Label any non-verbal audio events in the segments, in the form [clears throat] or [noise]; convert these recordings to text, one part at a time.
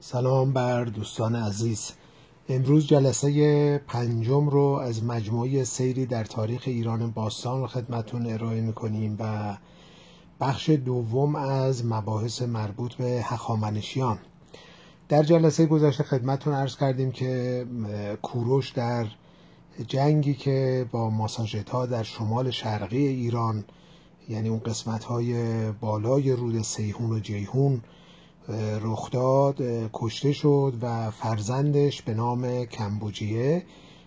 سلام بر دوستان عزیز. امروز جلسه پنجم رو از مجموعه سیری در تاریخ ایران باستان خدمتون ارائه می‌کنیم و بخش دوم از مباحث مربوط به هخامنشیان. در جلسه گذشته خدمتون ارز کردیم که کوروش در جنگی که با ماساژت ها در شمال شرقی ایران یعنی اون قسمت های بالای رود سیهون و جیهون رخ داد کشته شد و فرزندش به نام کمبوجیه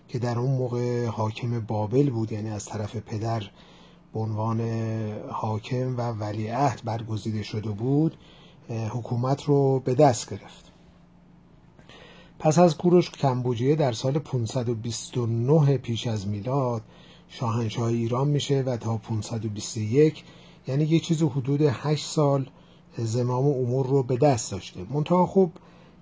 که در اون موقع حاکم بابل بود یعنی از طرف پدر به عنوان حاکم و ولیعهد برگزیده شده بود حکومت رو به دست گرفت. پس از کوروش کمبوجیه در سال 529 پیش از میلاد شاهنشاه ایران میشه و تا 521 یعنی یه چیز حدود 8 سال زمام امور رو به دست داشته. منتها خب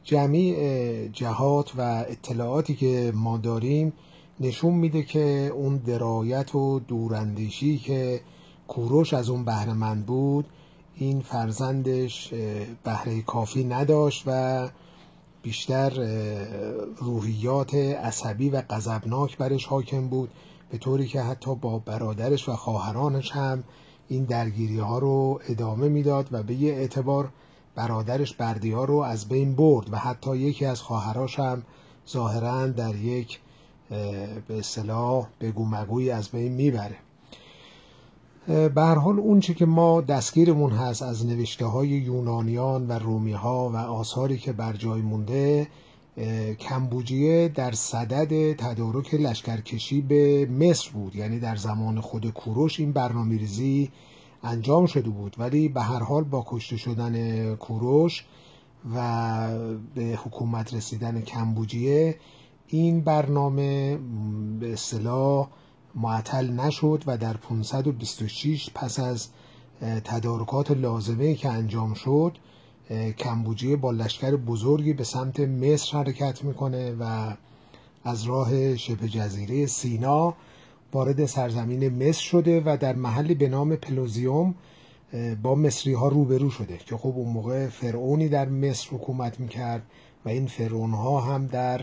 جمعی جهات و اطلاعاتی که ما داریم نشون میده که اون درایت و دوراندیشی که کوروش از اون بهرهمند بود این فرزندش بهره کافی نداشت و بیشتر روحیات عصبی و غضبناک برش حاکم بود به طوری که حتی با برادرش و خواهرانش هم این درگیری ها رو ادامه می‌داد و به یه اعتبار برادرش بردی ها رو از بین برد و حتی یکی از خواهراش هم ظاهرا در یک به اصطلاح بگو مگوی از بین می‌بره. به حال اون که ما دستگیرمون هست از نوشته های یونانیان و رومی ها و آثاری که بر جای مونده کمبوجیه در صدد تدارک لشکرکشی به مصر بود. یعنی در زمان خود کوروش این برنامه ریزی انجام شده بود. ولی به هر حال با کشته شدن کوروش و به حکومت رسیدن کمبوجیه این برنامه به اصطلاح معطل نشد و در 526 پس از تدارکات لازمه که انجام شد کمبوجیه با لشکر بزرگی به سمت مصر حرکت می‌کنه و از راه شبه جزیره سینا وارد سرزمین مصر شده و در محلی به نام پلوزیوم با مصری ها روبرو شده که خب اون موقع فرعونی در مصر حکومت می‌کرد و این فرعون ها هم در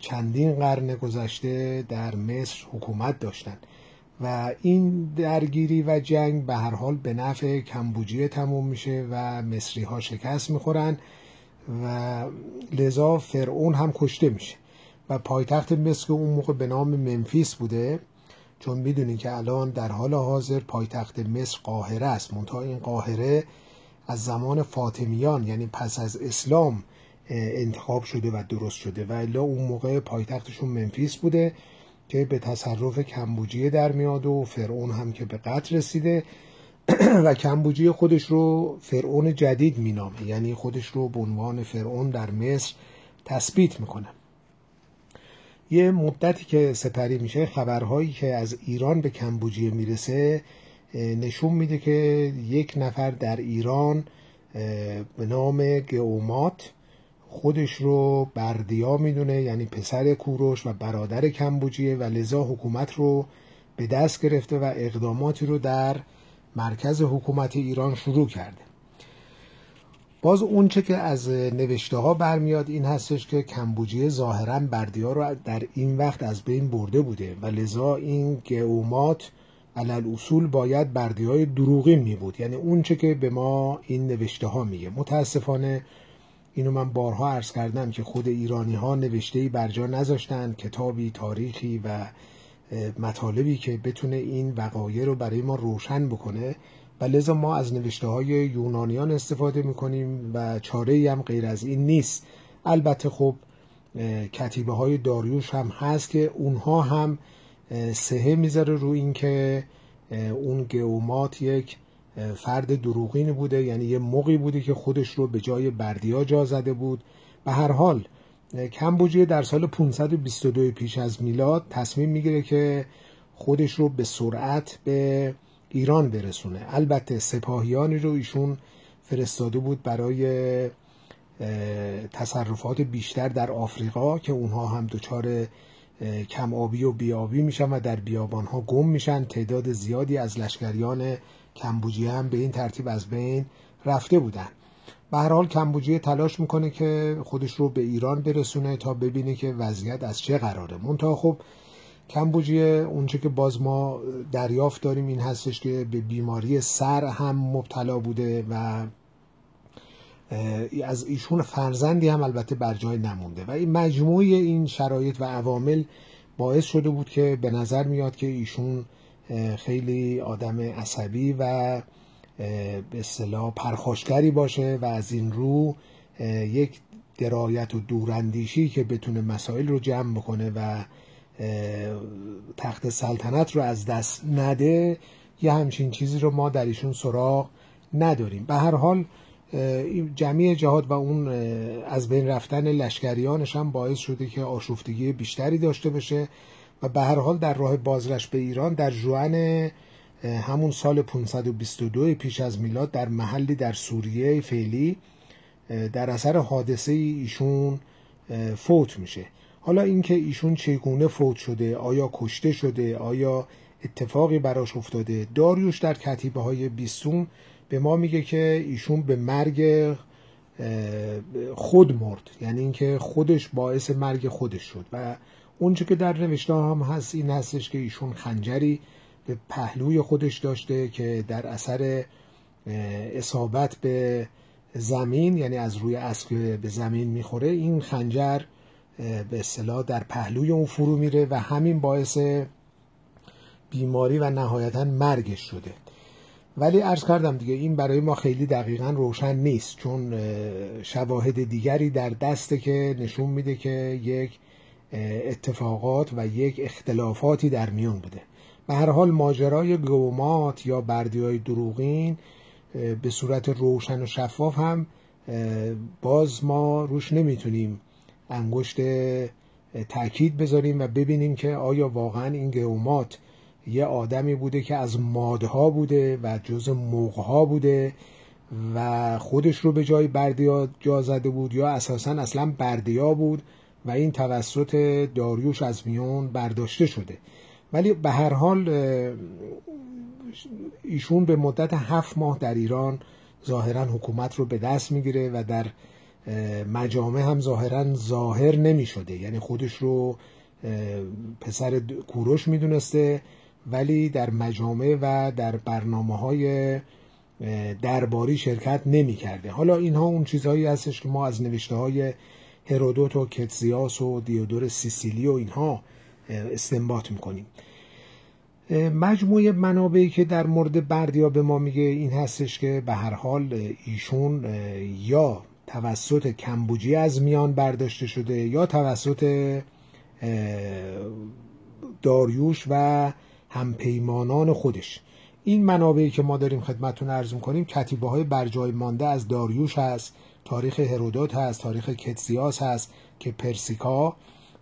چندین قرن گذشته در مصر حکومت داشتند و این درگیری و جنگ به هر حال به نفع کمبوجیه تموم میشه و مصری ها شکست می‌خورن و لذا فرعون هم کشته میشه. و پایتخت مصر اون موقع به نام منفیس بوده چون می‌دونین که الان در حال حاضر پایتخت مصر قاهره است. منتها این قاهره از زمان فاطمیان یعنی پس از اسلام انتخاب شده و درست شده. و الا اون موقع پایتختشون منفیس بوده. که به تصرف کمبوجیه در میاد و فرعون هم که به قتل رسیده [clears throat] و کمبوجیه خودش رو فرعون جدید مینامه. یعنی خودش رو به عنوان فرعون در مصر تثبیت می‌کنه. یه مدتی که سپری میشه خبرهایی که از ایران به کمبوجیه می‌رسه نشون میده که یک نفر در ایران به نام گئومات خودش رو بردیا می‌دونه یعنی پسر کوروش و برادر کمبوجیه و لذا حکومت رو به دست گرفته و اقداماتی رو در مرکز حکومت ایران شروع کرده. باز اونچه که از نوشته ها برمیاد این هستش که کمبوجیه ظاهرا بردیا رو در این وقت از بین برده بوده و لذا این گئومات علل اصول باید بردی های دروغین می بود یعنی اونچه که به ما این نوشته ها میگه. متاسفانه اینو من بارها عرض کردم که خود ایرانی ها نوشته ای بر جا نذاشتن کتابی تاریخی و مطالبی که بتونه این وقایع رو برای ما روشن بکنه. و لذا ما از نوشته های یونانیان استفاده می‌کنیم و چاره هم غیر از این نیست. البته خب کتیبه های داریوش هم هست که اونها هم سهه می‌ذاره رو این که اون گئومات یک فرد دروغین بوده یعنی یه موقعی بوده که خودش رو به جای بردیا جا زده بود. به هر حال کمبوجیه در سال 522 پیش از میلاد تصمیم می‌گیره که خودش رو به سرعت به ایران برسونه. البته سپاهیانی رو ایشون فرستاده بود برای تصرفات بیشتر در آفریقا که اونها هم دچار کم آبی و بیابی میشن و در بیابان ها گم میشن. تعداد زیادی از لشکریان کمبوجیه هم به این ترتیب از بین رفته بودن. به هر حال کمبوجیه تلاش می‌کنه که خودش رو به ایران برسونه تا ببینه که وضعیت از چه قراره. منتها خب کمبوجیه اونچه که باز ما دریافت داریم این هستش که به بیماری سر هم مبتلا بوده و از ایشون فرزندی هم البته بر جای نمونده. و این مجموعه این شرایط و عوامل باعث شده بود که به نظر میاد که ایشون خیلی آدم عصبی و به اصطلاح پرخاشگری باشه و از این رو یک درایت و دوراندیشی که بتونه مسائل رو جمع بکنه و تخت سلطنت رو از دست نده یه همچین چیزی رو ما در ایشون سراغ نداریم. به هر حال جمعی جهاد و اون از بین رفتن لشکریانش هم باعث شده که آشفتگی بیشتری داشته باشه و به هر حال در راه بازرش به ایران در جوان همون سال 522 پیش از میلاد در محلی در سوریه فعلی در اثر حادثه ایشون فوت میشه. حالا اینکه ایشون چگونه فوت شده آیا کشته شده آیا اتفاقی براش افتاده داریوش در کتیبه های بیستون به ما میگه که ایشون به مرگ خود مرد. یعنی اینکه خودش باعث مرگ خودش شد و اونچه که در نوشته هم هست این هستش که ایشون خنجری به پهلوی خودش داشته که در اثر اصابت به زمین یعنی از روی اسب به زمین می‌خوره این خنجر به اصطلاح در پهلوی اون فرو میره و همین باعث بیماری و نهایتا مرگش شده. ولی عرض کردم دیگه این برای ما خیلی دقیقا روشن نیست چون شواهد دیگری در دسته که نشون میده که یک اتفاقات و یک اختلافاتی در میان بوده. به هر حال ماجرای گومات یا بردی های دروغین به صورت روشن و شفاف هم باز ما روش نمی‌تونیم انگشت تاکید بذاریم و ببینیم که آیا واقعا این گومات یه آدمی بوده که از مادها بوده و جز موقها بوده و خودش رو به جای بردیا جا زده بود یا اساسا اصلا بردیا بود. و این توسط داریوش از میون برداشته شده. ولی به هر حال ایشون به مدت هفت ماه در ایران ظاهرا حکومت رو به دست می‌گیره و در مجامع هم ظاهرا ظاهر نمی شده یعنی خودش رو پسر کوروش می‌دونسته ولی در مجامع و در برنامه های درباری شرکت نمی کرده حالا اینها اون چیزهایی هستش که ما از نوشته های هرودوت و کتزیاس و دیودور سیسیلی و اینها استنباط می‌کنیم. مجموعه منابعی که در مورد بردیا به ما میگه این هستش که به هر حال ایشون یا توسط کمبوجی از میان برداشته شده یا توسط داریوش و همپیمانان خودش. این منابعی که ما داریم خدمتون ارز کنیم کتیبه های برجای مانده از داریوش هست تاریخ هرودوت هست تاریخ کتسیاس هست که پرسیکا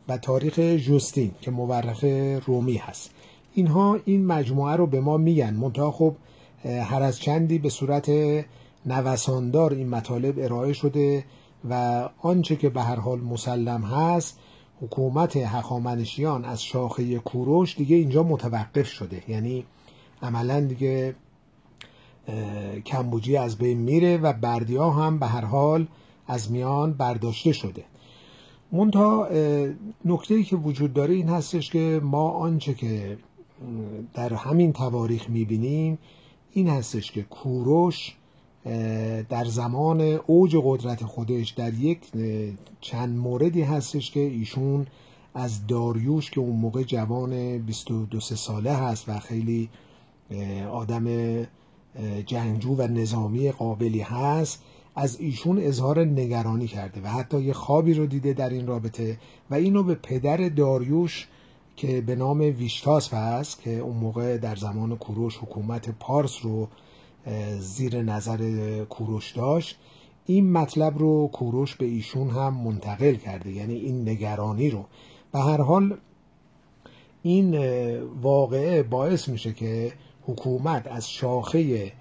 و تاریخ جوستین که مورخ رومی هست. اینها این مجموعه رو به ما میگن. منتها خب هر از چندی به صورت نوساندار این مطالب ارائه شده و آنچه که به هر حال مسلم هست حکومت هخامنشیان از شاخه کوروش دیگه اینجا متوقف شده. یعنی عملا دیگه کمبوجی از بین میره و بردیا هم به هر حال از میان برداشته شده. مونتا نکته که وجود داره این هستش که ما آنچه که در همین تواریخ می‌بینیم این هستش که کوروش در زمان اوج قدرت خودش در یک چند موردی هستش که ایشون از داریوش که اون موقع جوان 22 ساله هست و خیلی آدم جنگجو و نظامی قابلی هست از ایشون اظهار نگرانی کرده و حتی یه خوابی رو دیده در این رابطه و اینو به پدر داریوش که به نام ویشتاس هست که اون موقع در زمان کوروش حکومت پارس رو زیر نظر کوروش داشت این مطلب رو کوروش به ایشون هم منتقل کرده یعنی این نگرانی رو. به هر حال این واقعه باعث میشه که حکومت از شاخه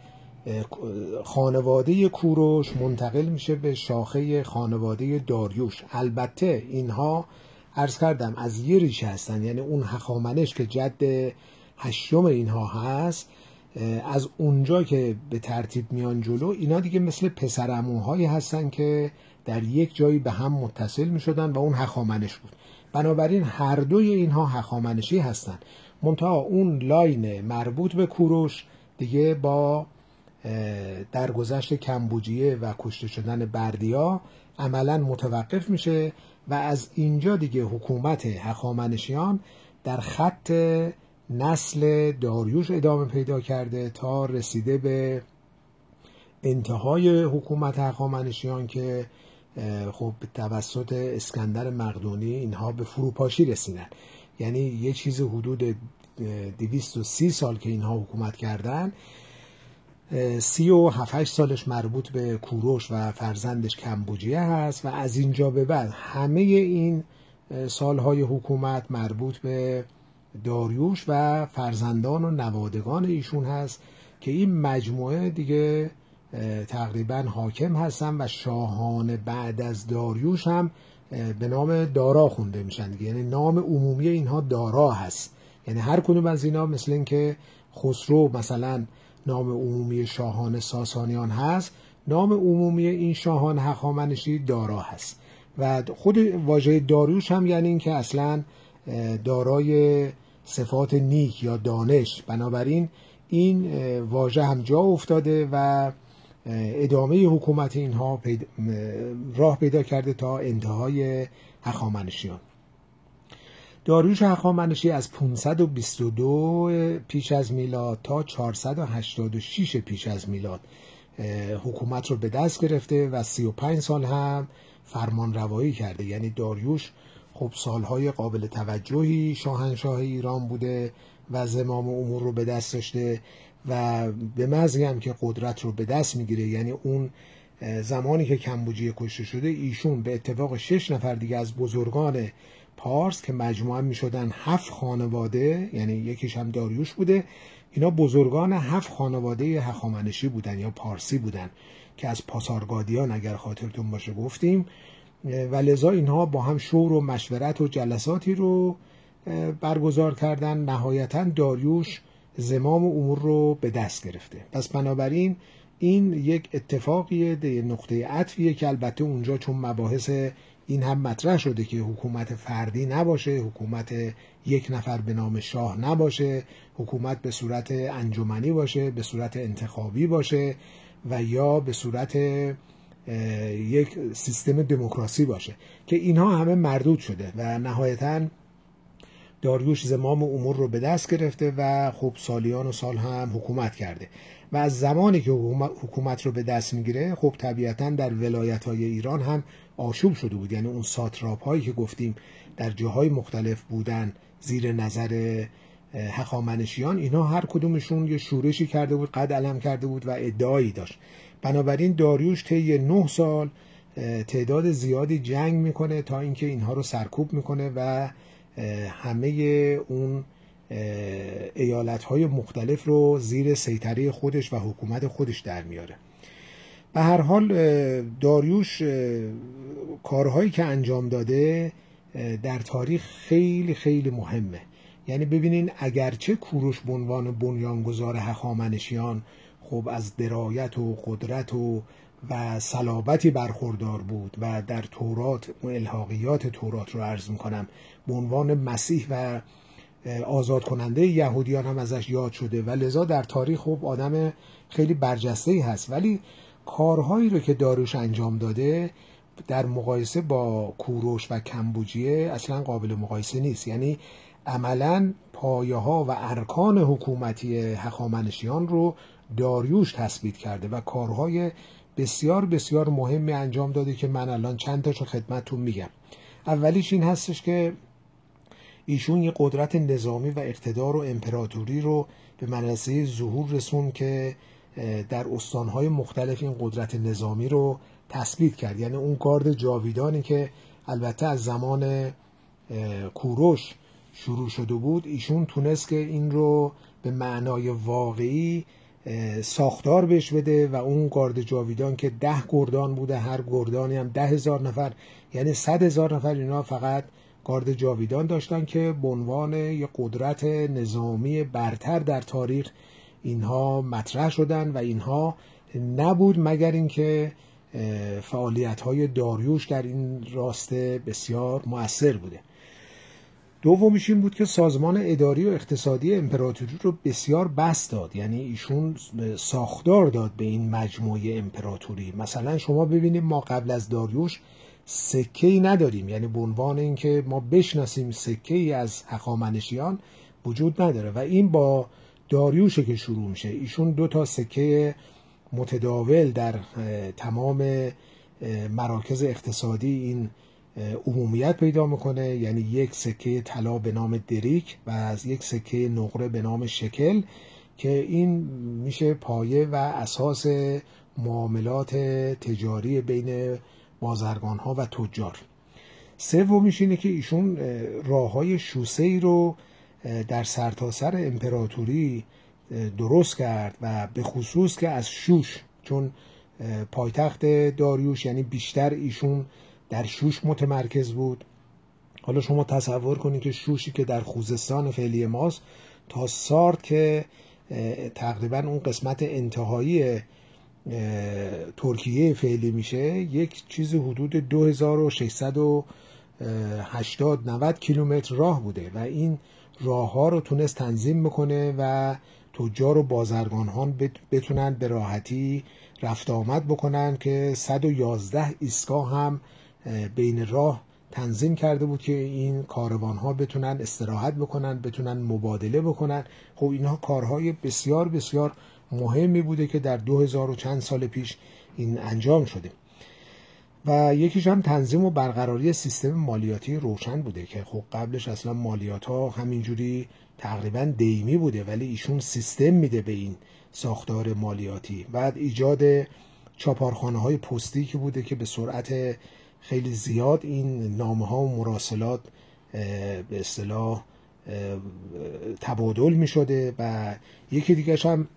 خانواده کوروش منتقل میشه به شاخه خانواده داریوش. البته اینها عرض کردم از یه ریشه هستن یعنی اون هخامنش که جد هشتم اینها هست از اونجا که به ترتیب میان جلو اینا دیگه مثل پسرموهایی هستن که در یک جایی به هم متصل می شدن و اون هخامنش بود. بنابراین هر دوی اینها هخامنشی هستن. منتها اون لاین مربوط به کوروش دیگه با درگذشت کمبوجیه و کشته شدن بردیا عملا متوقف میشه و از اینجا دیگه حکومت هخامنشیان در خط نسل داریوش ادامه پیدا کرده تا رسیده به انتهای حکومت هخامنشیان که خب توسط اسکندر مقدونی اینها به فروپاشی رسیدن. یعنی یه چیز حدود 230 سال که اینها حکومت کردن سی و هفت سالش مربوط به کوروش و فرزندش کمبوجیه هست و از اینجا به بعد همه این سالهای حکومت مربوط به داریوش و فرزندان و نوادگان ایشون هست که این مجموعه دیگه تقریبا حاکم هستن و شاهان بعد از داریوش هم به نام دارا خونده میشن یعنی نام عمومی اینها دارا هست. یعنی هر کدوم از اینا مثل اینکه خسرو مثلا نام عمومی شاهان ساسانیان هست نام عمومی این شاهان هخامنشی دارا هست. و خود واژه داریوش هم یعنی اینکه اصلا دارای صفات نیک یا دانش. بنابراین این واژه هم جا افتاده و ادامه حکومت اینها راه پیدا کرده تا انتهای هخامنشیان. داریوش هخامنشی از 522 پیش از میلاد تا 486 پیش از میلاد حکومت رو به دست گرفته و 35 سال هم فرمان روایی کرده. یعنی داریوش خب سالهای قابل توجهی شاهنشاه ایران بوده. و زمام امور رو به دست داشته و به مزی هم که قدرت رو به دست می‌گیره. یعنی اون زمانی که کمبوجیه کشته شده ایشون به اتفاق شش نفر دیگه از بزرگان پارس که مجموعه می شدن هفت خانواده یعنی یکیش هم داریوش بوده اینا بزرگان هفت خانواده هخامنشی بودن یا پارسی بودن که از پاسارگادیان اگر خاطرتون باشه گفتیم. و لذا اینها با هم شور و مشورت و جلساتی رو برگزار کردن نهایتا داریوش زمام امور رو به دست گرفته. پس بنابراین این یک اتفاقیه نقطه عطفیه که البته اونجا چون مباحث این هم مطرح شده که حکومت فردی نباشه حکومت یک نفر به نام شاه نباشه حکومت به صورت انجمنی باشه به صورت انتخابی باشه و یا به صورت یک سیستم دموکراسی باشه که اینها همه مردود شده و نهایتا داریوش زمام امور رو به دست گرفته و خب سالیان و سال هم حکومت کرده. و از زمانی که حکومت رو به دست می‌گیره خب طبیعتا در ولایت های ایران هم آشوب شده بود. یعنی اون ساتراپ هایی که گفتیم در جاهای مختلف بودن زیر نظر هخامنشیان اینا هر کدومشون یه شورشی کرده بود قد علم کرده بود و ادعایی داشت. بنابراین داریوش طی نه سال تعداد زیادی جنگ می‌کنه تا اینکه اینها رو سرکوب می‌کنه و همه اون ایالت های مختلف رو زیر سیطره خودش و حکومت خودش در میاره. به هر حال داریوش کارهایی که انجام داده در تاریخ خیلی خیلی مهمه. یعنی ببینین اگرچه کوروش به عنوان بنیانگذار هخامنشیان خب از درایت و قدرت و و صلابتی برخوردار بود و در تورات و الحاقیات تورات رو عرض می‌کنم به عنوان مسیح و آزاد کننده یهودیان هم ازش یاد شده. و لذا در تاریخ خب آدم خیلی برجسته ای هست. ولی کارهایی رو که داروش انجام داده در مقایسه با کوروش و کمبوجیه اصلا قابل مقایسه نیست. یعنی عملا پایه ها و ارکان حکومتی هخامنشیان رو داریوش تثبیت کرده و کارهای بسیار بسیار مهمی انجام داده که من الان چند تاشو خدمتتون میگم. اولیش این هستش که ایشون یه قدرت نظامی و اقتدار و امپراتوری رو به منصه ظهور رسون که در استانهای مختلف این قدرت نظامی رو تثبیت کرد. یعنی اون گارد جاویدانی که البته از زمان کوروش شروع شده بود ایشون تونست که این رو به معنای واقعی ساختار بهش بده و اون گارد جاویدان که ده گردان بوده هر گردانی هم ده هزار نفر یعنی صد هزار نفر اینا فقط گارد جاویدان داشتن که به عنوان یک قدرت نظامی برتر در تاریخ اینها مطرح شدن و اینها نبود مگر اینکه فعالیت های داریوش در این راسته بسیار مؤثر بوده. دومیش این بود که سازمان اداری و اقتصادی امپراتوری رو بسیار بس داد. یعنی ایشون ساختار داد به این مجموعه امپراتوری. مثلا شما ببینید ما قبل از داریوش سکه ای نداریم. یعنی به عنوان اینکه ما بشناسیم سکه ای از هخامنشیان وجود نداره. و این با داریوشه که شروع میشه. ایشون دو تا سکه متداول در تمام مراکز اقتصادی این عمومیت پیدا می‌کنه یعنی یک سکه طلا به نام دریک و از یک سکه نقره به نام شکل که این میشه پایه و اساس معاملات تجاری بین بازرگان ها و تجار. سومیش اینه که ایشون راه های شوسه ای رو در سرتاسر سر امپراتوری درست کرد و به خصوص که از شوش چون پایتخت داریوش یعنی بیشتر ایشون در شوش متمرکز بود. حالا شما تصور کنید که شوشی که در خوزستان فعلی ماست تا سارت که تقریبا اون قسمت انتهایی ترکیه فعلی میشه یک چیز حدود 2680 90 کیلومتر راه بوده و این راه ها رو تونست تنظیم می‌کنه و تجار و بازرگان بتونن به راحتی رفت آمد بکنن که 111 ایستگاه هم بین راه تنظیم کرده بود که این کاروان ها بتونن استراحت بکنن بتونن مبادله بکنن. خب اینها کارهای بسیار بسیار مهمی بوده که در 2000 و چند سال پیش این انجام شده. و یکیش هم تنظیم و برقراری سیستم مالیاتی روشن بوده که خب قبلش اصلا مالیات ها همینجوری تقریبا دیمی بوده ولی ایشون سیستم میده به این ساختار مالیاتی. بعد ایجاد چاپارخانه های پستی که بوده که به سرعت خیلی زیاد این نامه ها و مراسلات به اصطلاح تبادل می شده و یکی دیگه هم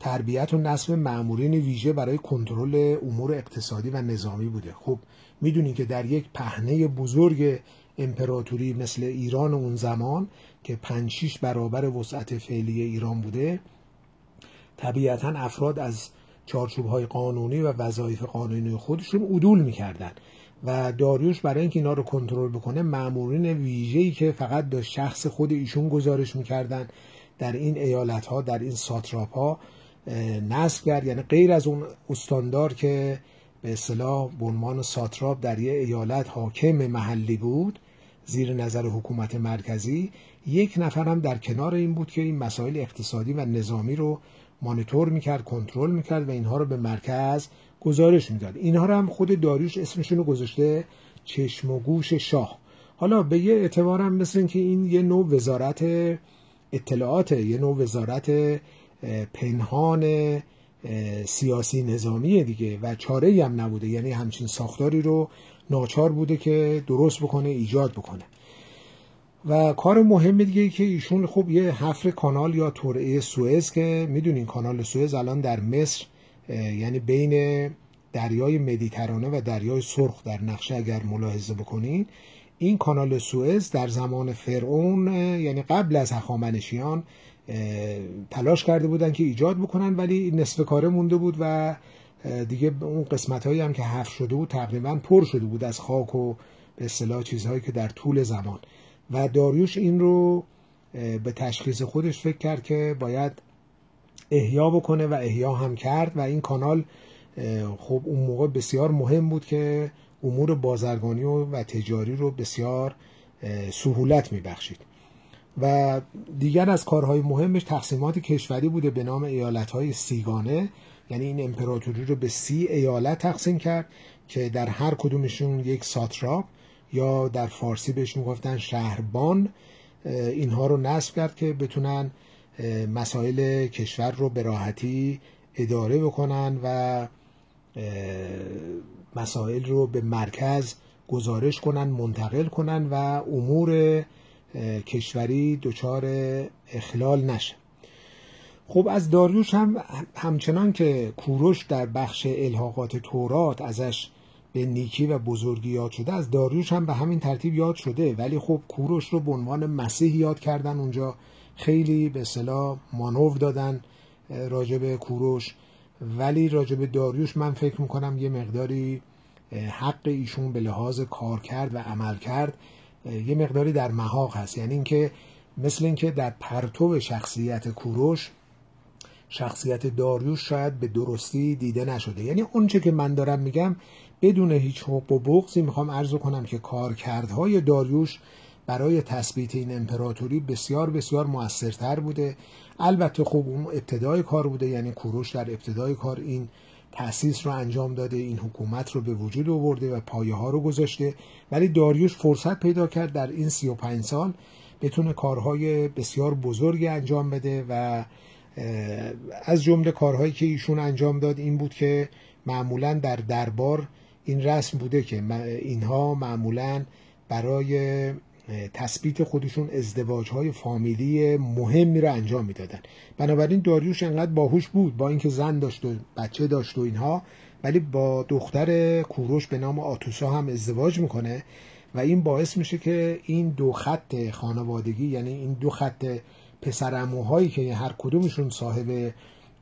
تربیت و نصب معمورین ویژه برای کنترل امور اقتصادی و نظامی بوده. خب می‌دونید که در یک پهنه بزرگ امپراتوری مثل ایران اون زمان که پنج برابر وسعت فعلی ایران بوده طبیعتا افراد از چارچوب های قانونی و وظایف قانونی خودشون عدول می‌کردن. و داریوش برای اینکه اینا رو کنترل بکنه مامورین ویژه‌ای که فقط به شخص خود ایشون گزارش می‌کردن در این ایالت ها در این ساتراپ ها نصب کرد. یعنی غیر از اون استاندار که به اصطلاح به عنوان ساتراپ در یه ایالت حاکم محلی بود زیر نظر حکومت مرکزی یک نفر هم در کنار این بود که این مسائل اقتصادی و نظامی رو مانیتور می‌کرد کنترل می‌کرد و اینها رو به مرکز گزارش می‌داد. اینها هم خود داریوش اسمشون رو گذاشته چشم و گوش شاه. حالا به یه اعتبارم مثل اینکه این یه نوع وزارت اطلاعات یه نوع وزارت پنهان سیاسی نظامی دیگه و چاره هم نبوده. یعنی همچین ساختاری رو ناچار بوده که درست بکنه ایجاد بکنه. و کار مهم دیگه که ایشون خب یه حفر کانال یا تورعه سوئز که می‌دونین کانال سوئز الان در مصر یعنی بین دریای مدیترانه و دریای سرخ در نقشه اگر ملاحظه بکنین این کانال سوئز در زمان فرعون یعنی قبل از هخامنشیان تلاش کرده بودن که ایجاد بکنن ولی نصف کاره مونده بود و دیگه اون قسمت هایی هم که حفر شده بود تقریبا پر شده بود از خاک و به اصطلاح چیزهایی که در طول زمان. و داریوش این رو به تشخیص خودش فکر کرد که باید احیا بکنه و احیا هم کرد و این کانال خب اون موقع بسیار مهم بود که امور بازرگانی و تجاری رو بسیار سهولت میبخشید. و دیگر از کارهای مهمش تقسیمات کشوری بوده به نام ایالتهای سیگانه. یعنی این امپراتوری رو به سی ایالت تقسیم کرد که در هر کدومشون یک ساتراپ یا در فارسی بهش می‌گفتن شهربان. اینها رو نصب کرد که بتونن مسائل کشور رو به راحتی اداره بکنن و مسائل رو به مرکز گزارش کنن منتقل کنن و امور کشوری دچار اخلال نشه. خب از داریوش هم همچنان که کوروش در بخش الحاقات تورات ازش به نیکی و بزرگی یاد شده از داریوش هم به همین ترتیب یاد شده. ولی خب کوروش رو به عنوان مسیح یاد کردن اونجا. خیلی به صلاح مانو دادن راجب کوروش. ولی راجب داریوش من فکر می‌کنم یه مقداری حق ایشون به لحاظ کار کرد و عمل کرد یه مقداری در محاق هست. یعنی اینکه مثل اینکه در پرتو شخصیت کوروش شخصیت داریوش شاید به درستی دیده نشده. یعنی اونچه که من دارم میگم بدون هیچ حق و بغضی می‌خوام عرض کنم که کارکردهای داریوش برای تثبیت این امپراتوری بسیار بسیار موثرتر بوده. البته خوب اون ابتدای کار بوده یعنی کوروش در ابتدای کار این تأسیس رو انجام داده این حکومت رو به وجود آورده و پایه ها رو گذاشته. ولی داریوش فرصت پیدا کرد در این 35 سال بتونه کارهای بسیار بزرگی انجام بده و از جمله کارهایی که ایشون انجام داد این بود که معمولا در دربار این رسم بوده که اینها معمولا برای تثبیت خودشون ازدواج های فامیلی مهمی رو انجام می‌دادن. بنابراین داریوش انقدر باهوش بود با اینکه زن داشت و بچه داشت و اینها ولی با دختر کوروش به نام آتوسا هم ازدواج می‌کنه و این باعث میشه که این دو خط خانوادگی یعنی این دو خط پسرموهایی که هر کدومشون صاحب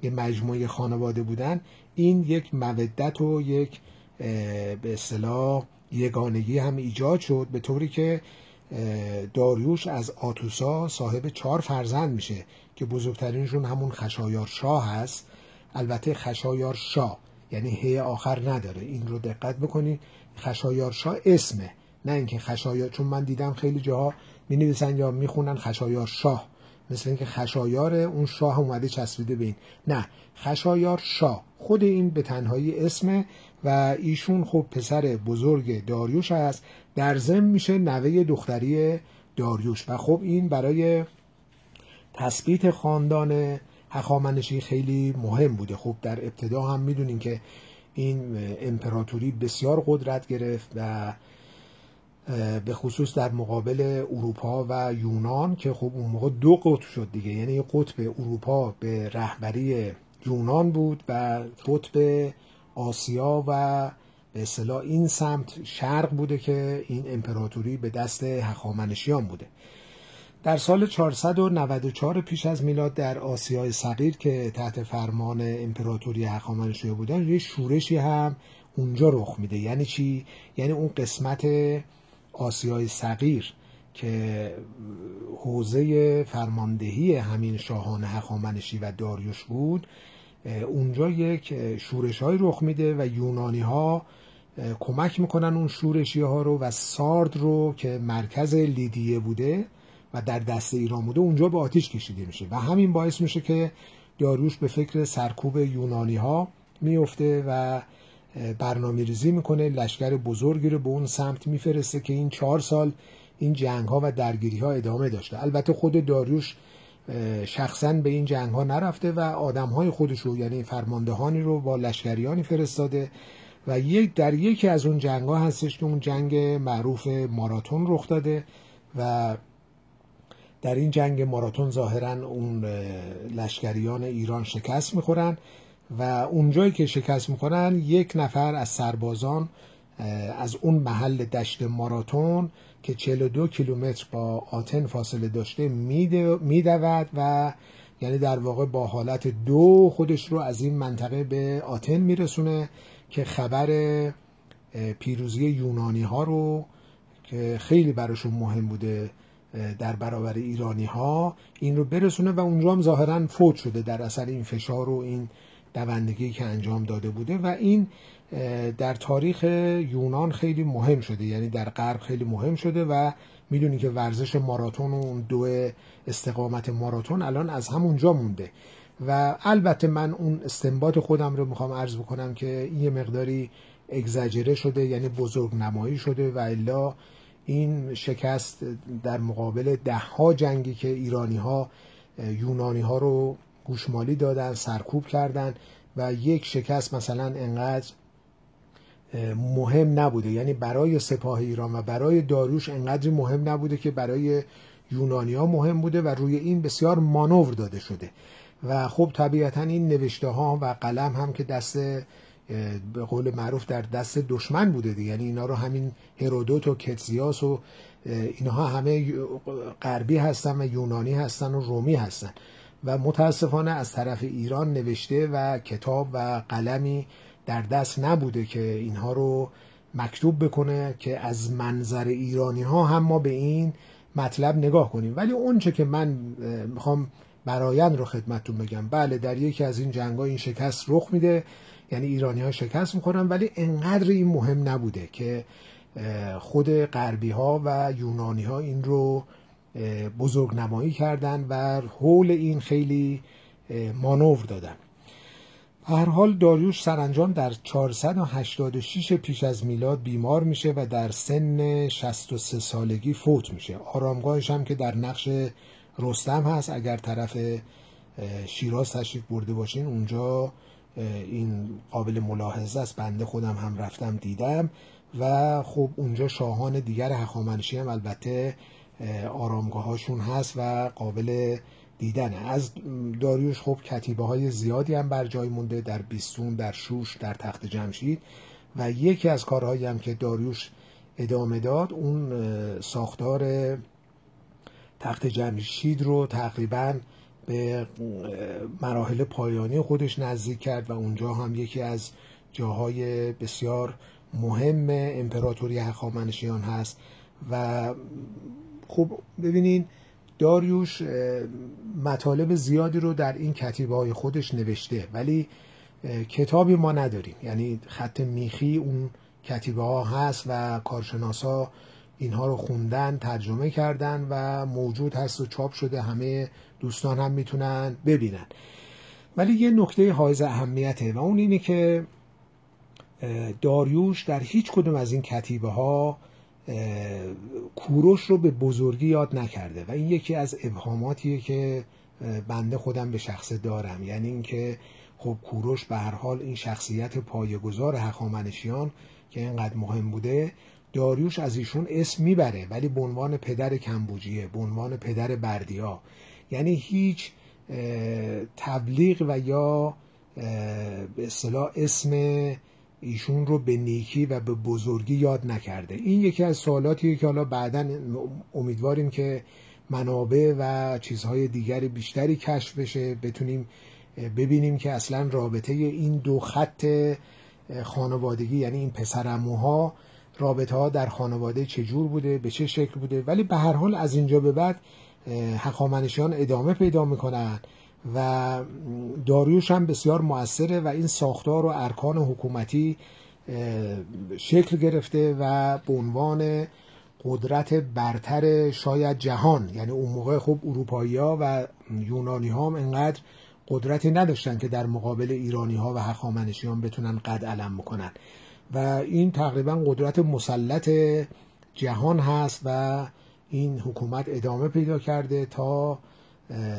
یه مجموعه خانواده بودن این یک مودت و یک به اصطلاح یگانگی هم ایجاد شد به طوری که داریوش از آتوسا صاحب چهار فرزند میشه که بزرگترینشون همون خشایار شاه هست. البته خشایار شاه یعنی هی آخر نداره. این رو دقت بکنید خشایار شاه اسمه. نه اینکه خشایار چون من دیدم خیلی جاها می نویسن یا می‌خونن خشایار شاه. مثل اینکه خشایار اون شاه اومده چسبیده به این. نه خشایار شاه. خود این به تنهایی اسمه و ایشون خب پسر بزرگ داریوش هست. در ضمن میشه نوه دختری داریوش و خب این برای تثبیت خاندان هخامنشی خیلی مهم بوده. خب در ابتدا هم می‌دونین که این امپراتوری بسیار قدرت گرفت و به خصوص در مقابل اروپا و یونان که خب اون موقع دو قطب شد دیگه. یعنی قطب اروپا به رهبری یونان بود و قطب آسیا و به اصطلاح این سمت شرق بوده که این امپراتوری به دست هخامنشیان بوده. در سال 494 پیش از میلاد در آسیای صغیر که تحت فرمان امپراتوری هخامنشیان بودن یه شورشی هم اونجا رخ میده. یعنی چی؟ یعنی اون قسمت آسیای صغیر که حوزه فرماندهی همین شاهان هخامنشی و داریوش بود اونجا یک شورش های رخ میده و یونانی ها کمک می‌کنن اون شورشی ها رو و سارد رو که مرکز لیدیه بوده و در دست ایران بوده اونجا به آتیش کشیده میشه. و همین باعث میشه که داریوش به فکر سرکوب یونانی ها میفته و برنامه ریزی می‌کنه لشکر بزرگی رو به اون سمت میفرسته که این چهار سال این جنگ ها و درگیری ها ادامه داشته. البته خود داریوش شخصا به این جنگ ها نرفته و آدم های خودش رو یعنی فرماندهانی رو با لشکریانی فرستاده و یک در یکی از اون جنگ ها هستش که اون جنگ معروف ماراتون رخ داده و در این جنگ ماراتون ظاهرا اون لشکریان ایران شکست می‌خورن. و اونجایی که شکست می‌خورن یک نفر از سربازان از اون محل دشت ماراتون که 42 کیلومتر با آتن فاصله داشته میدود و یعنی در واقع با حالت دو خودش رو از این منطقه به آتن میرسونه که خبر پیروزی یونانی ها رو که خیلی براشون مهم بوده در برابر ایرانی ها این رو برسونه و اونجا هم ظاهرا فوت شده در اثر این فشار و این دوندگی که انجام داده بوده و این در تاریخ یونان خیلی مهم شده. یعنی در غرب خیلی مهم شده و می‌دونی که ورزش ماراتون و اون دو استقامت ماراتون الان از همونجا مونده. و البته من اون استنباط خودم رو می‌خوام عرض بکنم که یه مقداری اگزاجره شده یعنی بزرگ نمایی شده و الا این شکست در مقابل ده ها جنگی که ایرانی ها یونانی ها رو گوشمالی دادن سرکوب کردن و یک شکست مثلا انقدر مهم نبوده. یعنی برای سپاه ایران و برای داروش انقدر مهم نبوده که برای یونانیا مهم بوده و روی این بسیار مانور داده شده. و خب طبیعتا این نوشته ها و قلم هم که دست به قول معروف در دست دشمن بوده دیگه. یعنی اینا رو همین هرودوت و کتزیاس و اینها همه غربی هستن و یونانی هستن و رومی هستن. و متاسفانه از طرف ایران نوشته و کتاب و قلمی در دست نبوده که اینها رو مکتوب بکنه که از منظر ایرانی ها هم ما به این مطلب نگاه کنیم. ولی اونچه که من می‌خوام برایند رو خدمتتون بگم. بله در یکی از این جنگ این شکست رخ میده. یعنی ایرانی ها شکست می‌خورن ولی انقدر این مهم نبوده که خود غربی ها و یونانی ها این رو بزرگ نمایی کردن و حول این خیلی مانور دادن. هر حال داریوش سرانجام در 486 پیش از میلاد بیمار میشه و در سن 63 سالگی فوت میشه. آرامگاهش هم که در نقش رستم هست. اگر طرف شیراز تشریف برده باشین اونجا این قابل ملاحظه است. بنده خودم هم رفتم دیدم. و خب اونجا شاهان دیگر هخامنشی هم البته آرامگاه هاشون هست و قابل دیدنه. از داریوش خب کتیبه های زیادی هم بر جای مونده در بیستون در شوش در تخت جمشید و یکی از کارهایی هم که داریوش ادامه داد اون ساختار تخت جمشید رو تقریبا به مراحل پایانی خودش نزدیک کرد و اونجا هم یکی از جاهای بسیار مهم امپراتوری هخامنشیان هست و خب ببینین. داریوش مطالب زیادی رو در این کتیبه های خودش نوشته ولی کتابی ما نداریم. یعنی خط میخی اون کتیبه ها هست و کارشناسا اینها رو خوندن ترجمه کردن و موجود هست و چاپ شده همه دوستان هم می‌تونن ببینن. ولی یه نکته حائز اهمیته و اون اینه که داریوش در هیچ کدوم از این کتیبه ها کوروش رو به بزرگی یاد نکرده و این یکی از ابهاماتیه که بنده خودم به شخص دارم. یعنی اینکه خب کوروش به هر حال این شخصیت پایه‌گذار هخامنشیان که اینقدر مهم بوده داریوش از ایشون اسم می‌بره ولی به عنوان پدر کمبوجیه به عنوان پدر بردیا. یعنی هیچ تبلیغ و یا به اصطلاح اسم ایشون رو به نیکی و به بزرگی یاد نکرده. این یکی از سوالاتیه که حالا بعدا امیدواریم که منابع و چیزهای دیگر بیشتری کشف بشه بتونیم ببینیم که اصلا رابطه این دو خط خانوادگی یعنی این پسرموها رابطه ها در خانواده چجور بوده به چه شکل بوده؟ ولی به هر حال از اینجا به بعد حقامنشیان ادامه پیدا می‌کنن. و داریوش هم بسیار موثره و این ساختار و ارکان حکومتی شکل گرفته و به عنوان قدرت برتر شاید جهان یعنی اون موقع خب اروپایی ها و یونانی ها هم انقدر قدرتی نداشتن که در مقابل ایرانی ها و هخامنشیان بتونن قد علم بکنن. و این تقریبا قدرت مسلط جهان هست و این حکومت ادامه پیدا کرده تا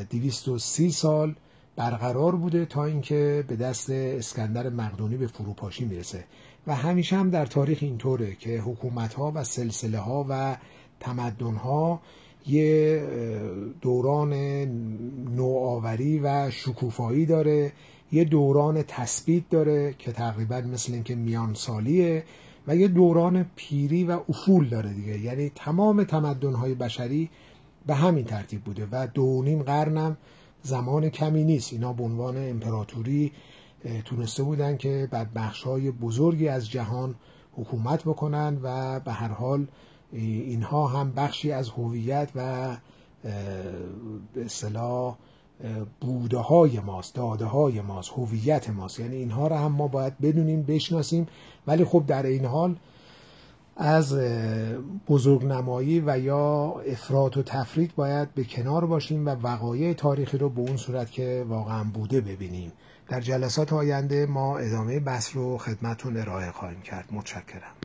230 سال برقرار بوده تا اینکه به دست اسکندر مقدونی به فروپاشی می‌رسه. و همیشه هم در تاریخ اینطوره که حکومت ها و سلسله ها و تمدن ها یه دوران نوآوری و شکوفایی داره یه دوران تثبیت داره که تقریبا مثل اینکه میان سالیه و یه دوران پیری و افول داره دیگه. یعنی تمام تمدن‌های بشری به همین ترتیب بوده و دو نیم قرنم زمان کمی نیست. اینا به عنوان امپراتوری تونسته بودن که بر بخشهای بزرگی از جهان حکومت بکنن و به هر حال اینها هم بخشی از هویت و به اصطلاح بوده های ماست داده های ماست هویت ماست. یعنی اینها رو هم ما باید بدونیم بشناسیم. ولی خب در این حال از بزرگنمایی و یا افراط و تفرید باید به کنار باشیم و وقایع تاریخی رو به اون صورت که واقعا بوده ببینیم. در جلسات آینده ما ادامه بحث رو خدمتون ارائه خواهیم کرد. متشکرم.